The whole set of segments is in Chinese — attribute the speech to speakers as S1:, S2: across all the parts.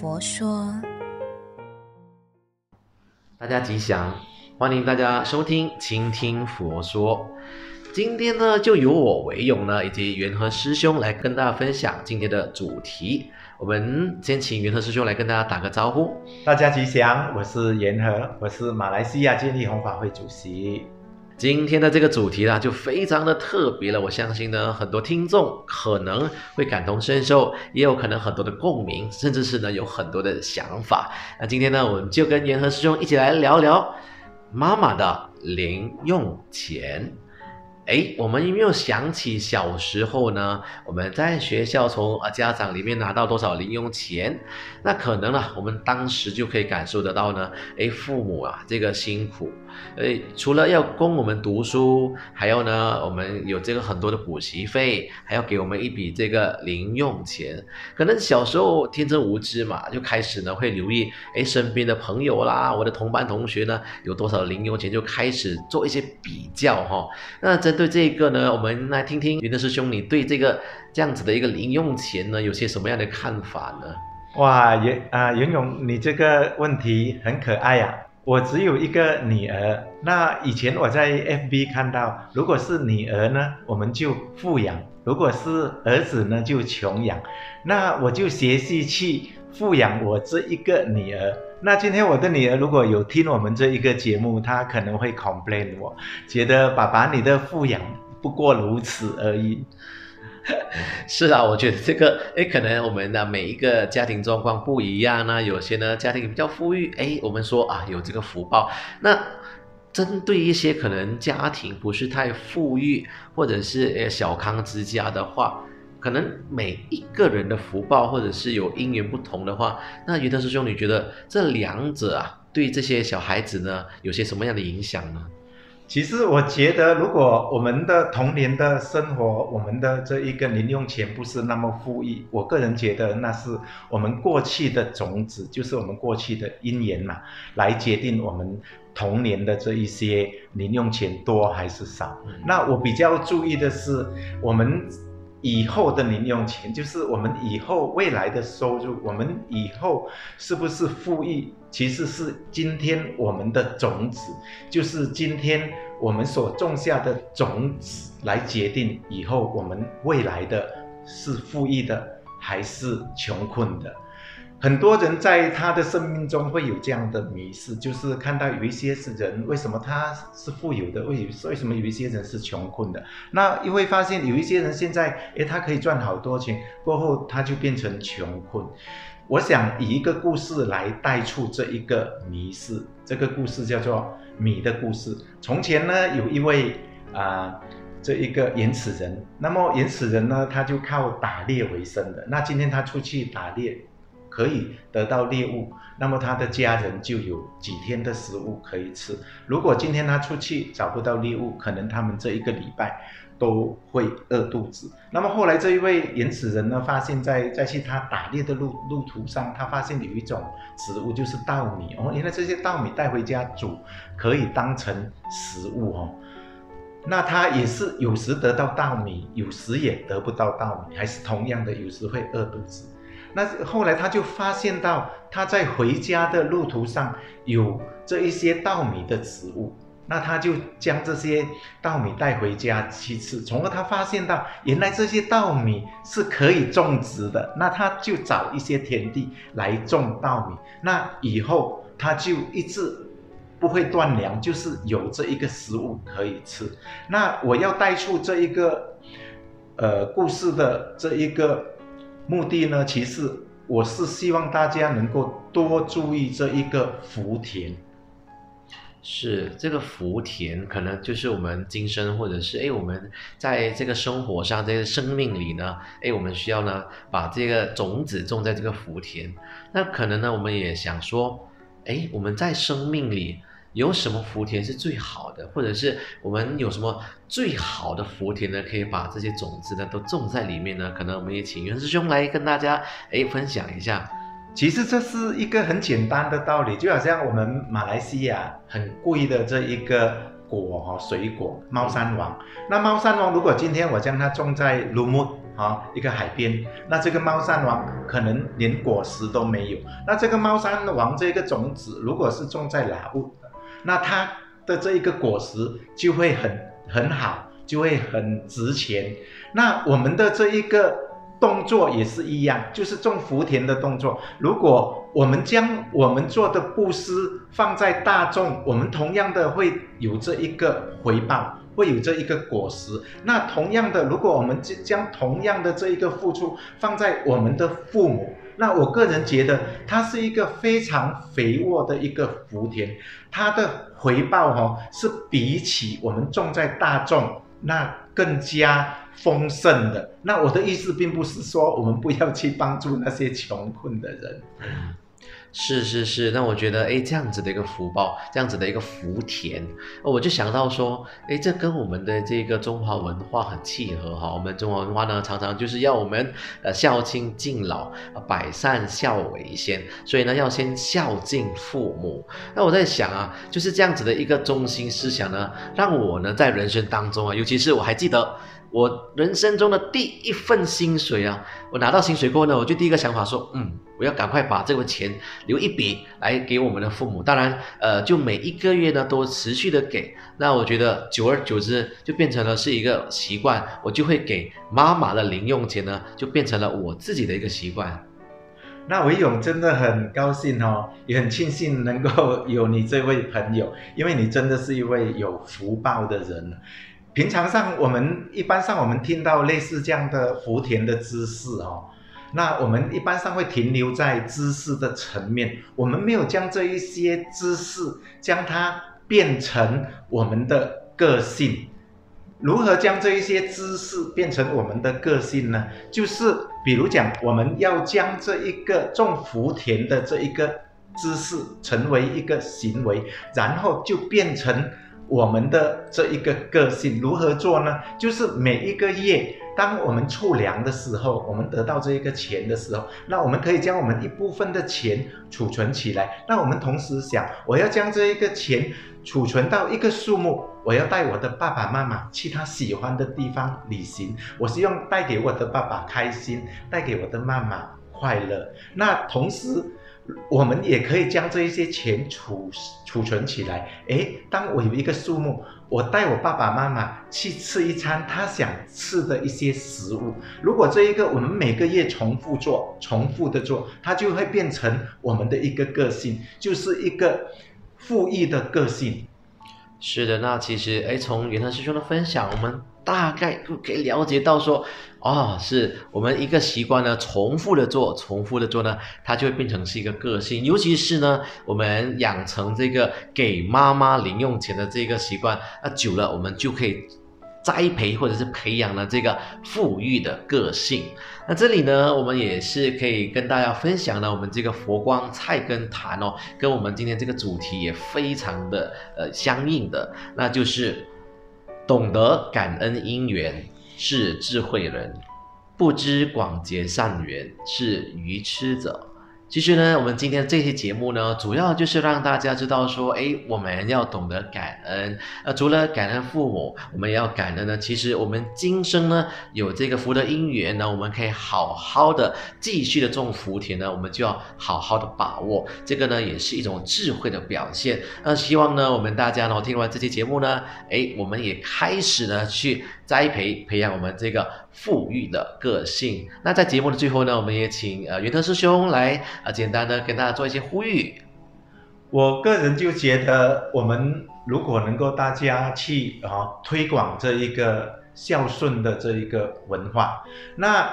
S1: 佛说。
S2: 大家吉祥，欢迎大家收听倾听佛说。今天呢，就由我维勇呢，以及元和师兄来跟大家分享今天的主题。我们先请元和师兄来跟大家打个招呼。
S3: 大家吉祥，我是元和，我是马来西亚建立弘法会主席。
S2: 今天的这个主题呢，就非常的特别了。我相信呢，很多听众可能会感同身受，也有可能很多的共鸣，甚至是呢有很多的想法。那今天呢，我们就跟元和师兄一起来聊聊妈妈的零用钱。哎，我们有没有想起小时候呢？我们在学校从啊家长里面拿到多少零用钱？那可能呢，我们当时就可以感受得到呢。哎，父母啊，这个辛苦，哎，除了要供我们读书，还有呢，我们有这个很多的补习费，还要给我们一笔这个零用钱。可能小时候天真无知嘛，就开始呢会留意，哎，身边的朋友啦，我的同班同学呢有多少零用钱，就开始做一些比较哈。那针对这个呢，我们来听听元和师兄，你对这个这样子的一个零用钱呢，有些什么样的看法呢？
S3: 哇，元啊，元勇，你这个问题很可爱呀、我只有一个女儿，那以前我在 FB 看到，如果是女儿呢，我们就富养；如果是儿子呢，就穷养。那我就学习去富养我这一个女儿。那今天我的女儿如果有听我们这一个节目，她可能会 complain 我，觉得爸爸你的富养不过如此而已。
S2: 是啊，我觉得这个，哎，可能我们的每一个家庭状况不一样呢。有些呢家庭比较富裕，哎，我们说啊有这个福报。那针对一些可能家庭不是太富裕，或者是呃小康之家的话。可能每一个人的福报，或者是有因缘不同的话，那于德师兄，你觉得这两者啊，对这些小孩子呢，有些什么样的影响呢？
S3: 其实我觉得，如果我们的童年的生活，我们的这一个零用钱不是那么富裕，我个人觉得那是我们过去的种子，就是我们过去的因缘嘛，来决定我们童年的这一些零用钱多还是少。嗯。那我比较注意的是，我们。以后的零用钱，就是我们以后未来的收入，我们以后是不是富裕，其实是今天我们的种子，就是今天我们所种下的种子来决定以后我们未来的是富裕的还是穷困的。很多人在他的生命中会有这样的迷失，就是看到有一些是人，为什么他是富有的，为为什么有一些人是穷困的？那又会发现有一些人现在，诶，他可以赚好多钱，过后他就变成穷困。我想以一个故事来带出这一个迷失，这个故事叫做米的故事。从前呢，有一位啊、这一个原始人，那么原始人呢，他就靠打猎为生的。那今天他出去打猎。可以得到猎物，那么他的家人就有几天的食物可以吃。如果今天他出去找不到猎物，可能他们这一个礼拜都会饿肚子。那么后来这一位原始人呢，发现在在去他打猎的路路途上，他发现有一种植物就是稻米哦，原来这些稻米带回家煮可以当成食物哦。那他也是有时得到稻米，有时也得不到稻米，还是同样的，有时会饿肚子。那后来他就发现到他在回家的路途上有这一些稻米的植物，那他就将这些稻米带回家去吃。从而他发现到原来这些稻米是可以种植的，那他就找一些田地来种稻米。那以后他就一直不会断粮，就是有这一个食物可以吃。那我要带出这一个呃故事的这一个。目的呢，其实我是希望大家能够多注意这一个福田。
S2: 是这个福田，可能就是我们今生，或者是哎，我们在这个生活上，这个生命里呢，哎，我们需要呢，把这个种子种在这个福田。那可能呢，我们也想说，哎，我们在生命里。有什么福田是最好的，或者是我们有什么最好的福田呢？可以把这些种子呢都种在里面呢？可能我们也请袁师兄来跟大家哎分享一下。
S3: 其实这是一个很简单的道理，就好像我们马来西亚很贵的这一个果哈水果猫山王。那猫山王如果今天我将它种在鲁木啊，一个海边，那这个猫山王可能连果实都没有。那这个猫山王这个种子，如果是种在哪物，那它的这一个果实就会很很好，就会很值钱。那我们的这一个动作也是一样，就是种福田的动作。如果我们将我们做的布施放在大众，我们同样的会有这一个回报。会有这一个果实。那同样的，如果我们将同样的这一个付出放在我们的父母，那我个人觉得它是一个非常肥沃的一个福田，它的回报哦是比起我们种在大众那更加丰盛的。那我的意思并不是说我们不要去帮助那些穷困的人。
S2: 是是是，那我觉得，哎，这样子的一个福报，这样子的一个福田，我就想到说，哎，这跟我们的这个中华文化很契合哈。我们中华文化呢，常常就是要我们呃孝亲敬老，百善孝为先，所以呢，要先孝敬父母。那我在想啊，就是这样子的一个中心思想呢，让我呢在人生当中啊，尤其是我还记得。我人生中的第一份薪水啊，我拿到薪水过后呢，我就第一个想法说，嗯，我要赶快把这个钱留一笔来给我们的父母。当然，呃，就每一个月呢都持续的给。那我觉得久而久之就变成了是一个习惯，我就会给妈妈的零用钱呢，就变成了我自己的一个习惯。
S3: 那维勇真的很高兴哦，也很庆幸能够有你这位朋友，因为你真的是一位有福报的人。平常上，我们一般上我们听到类似这样的福田的知识哦，那我们一般上会停留在知识的层面，我们没有将这一些知识将它变成我们的个性。如何将这一些知识变成我们的个性呢？就是比如讲，我们要将这一个种福田的这一个知识成为一个行为，然后就变成。我们的这一个个性如何做呢？就是每一个月，当我们储粮的时候，我们得到这一个钱的时候，那我们可以将我们一部分的钱储存起来。那我们同时想，我要将这一个钱储存到一个数目，我要带我的爸爸妈妈去他喜欢的地方旅行。我希望带给我的爸爸开心，带给我的妈妈快乐。那同时，我们也可以将这一些钱储储存起来。诶，当我有一个数目，我带我爸爸妈妈去吃一餐他想吃的一些食物。如果这一个我们每个月重复做，重复的做，它就会变成我们的一个个性，就是一个富裕的个性。
S2: 是的，那其实哎，从元和师兄的分享，我们大概就可以了解到说。哦，是我们一个习惯呢，重复的做，重复的做呢，它就会变成是一个个性。尤其是呢，我们养成这个给妈妈零用钱的这个习惯，那久了，我们就可以栽培或者是培养了这个富裕的个性。那这里呢，我们也是可以跟大家分享呢，我们这个佛光菜根谭哦，跟我们今天这个主题也非常的呃相应的，那就是懂得感恩因缘。是智慧人，不知广结善缘，是愚痴者。其实呢，我们今天这期节目呢，主要就是让大家知道说，哎，我们要懂得感恩。呃，除了感恩父母，我们也要感恩呢。其实我们今生呢，有这个福德因缘呢，我们可以好好的继续的种福田呢，我们就要好好的把握。这个呢，也是一种智慧的表现。那希望呢，我们大家呢，听完这期节目呢，哎，我们也开始呢，去栽培培养我们这个富裕的个性。那在节目的最后呢，我们也请呃元特师兄来。啊，简单的跟大家做一些呼吁。
S3: 我个人就觉得，我们如果能够大家去啊推广这一个孝顺的这一个文化，那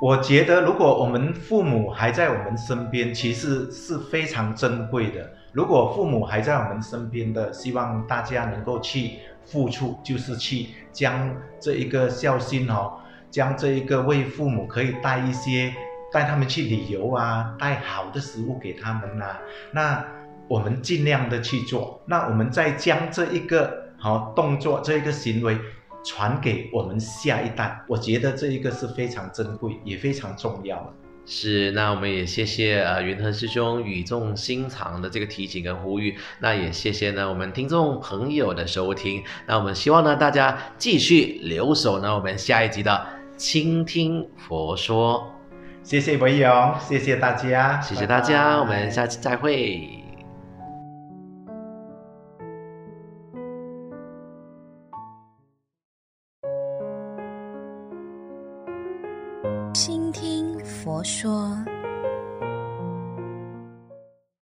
S3: 我觉得，如果我们父母还在我们身边，其实是非常珍贵的。如果父母还在我们身边的，希望大家能够去付出，就是去将这一个孝心哦，将这一个为父母可以带一些。带他们去旅游啊，带好的食物给他们呐、啊。那我们尽量的去做。那我们再将这一个好动作，这一个行为传给我们下一代。我觉得这一个是非常珍贵，也非常重要。
S2: 是，那我们也谢谢呃云和师兄语重心长的这个提醒跟呼吁。那也谢谢呢我们听众朋友的收听。那我们希望呢大家继续留守呢我们下一集的。倾听佛说。
S3: 谢谢维勇，谢谢大家，
S2: 谢谢大家，拜拜，我们下次再
S1: 会。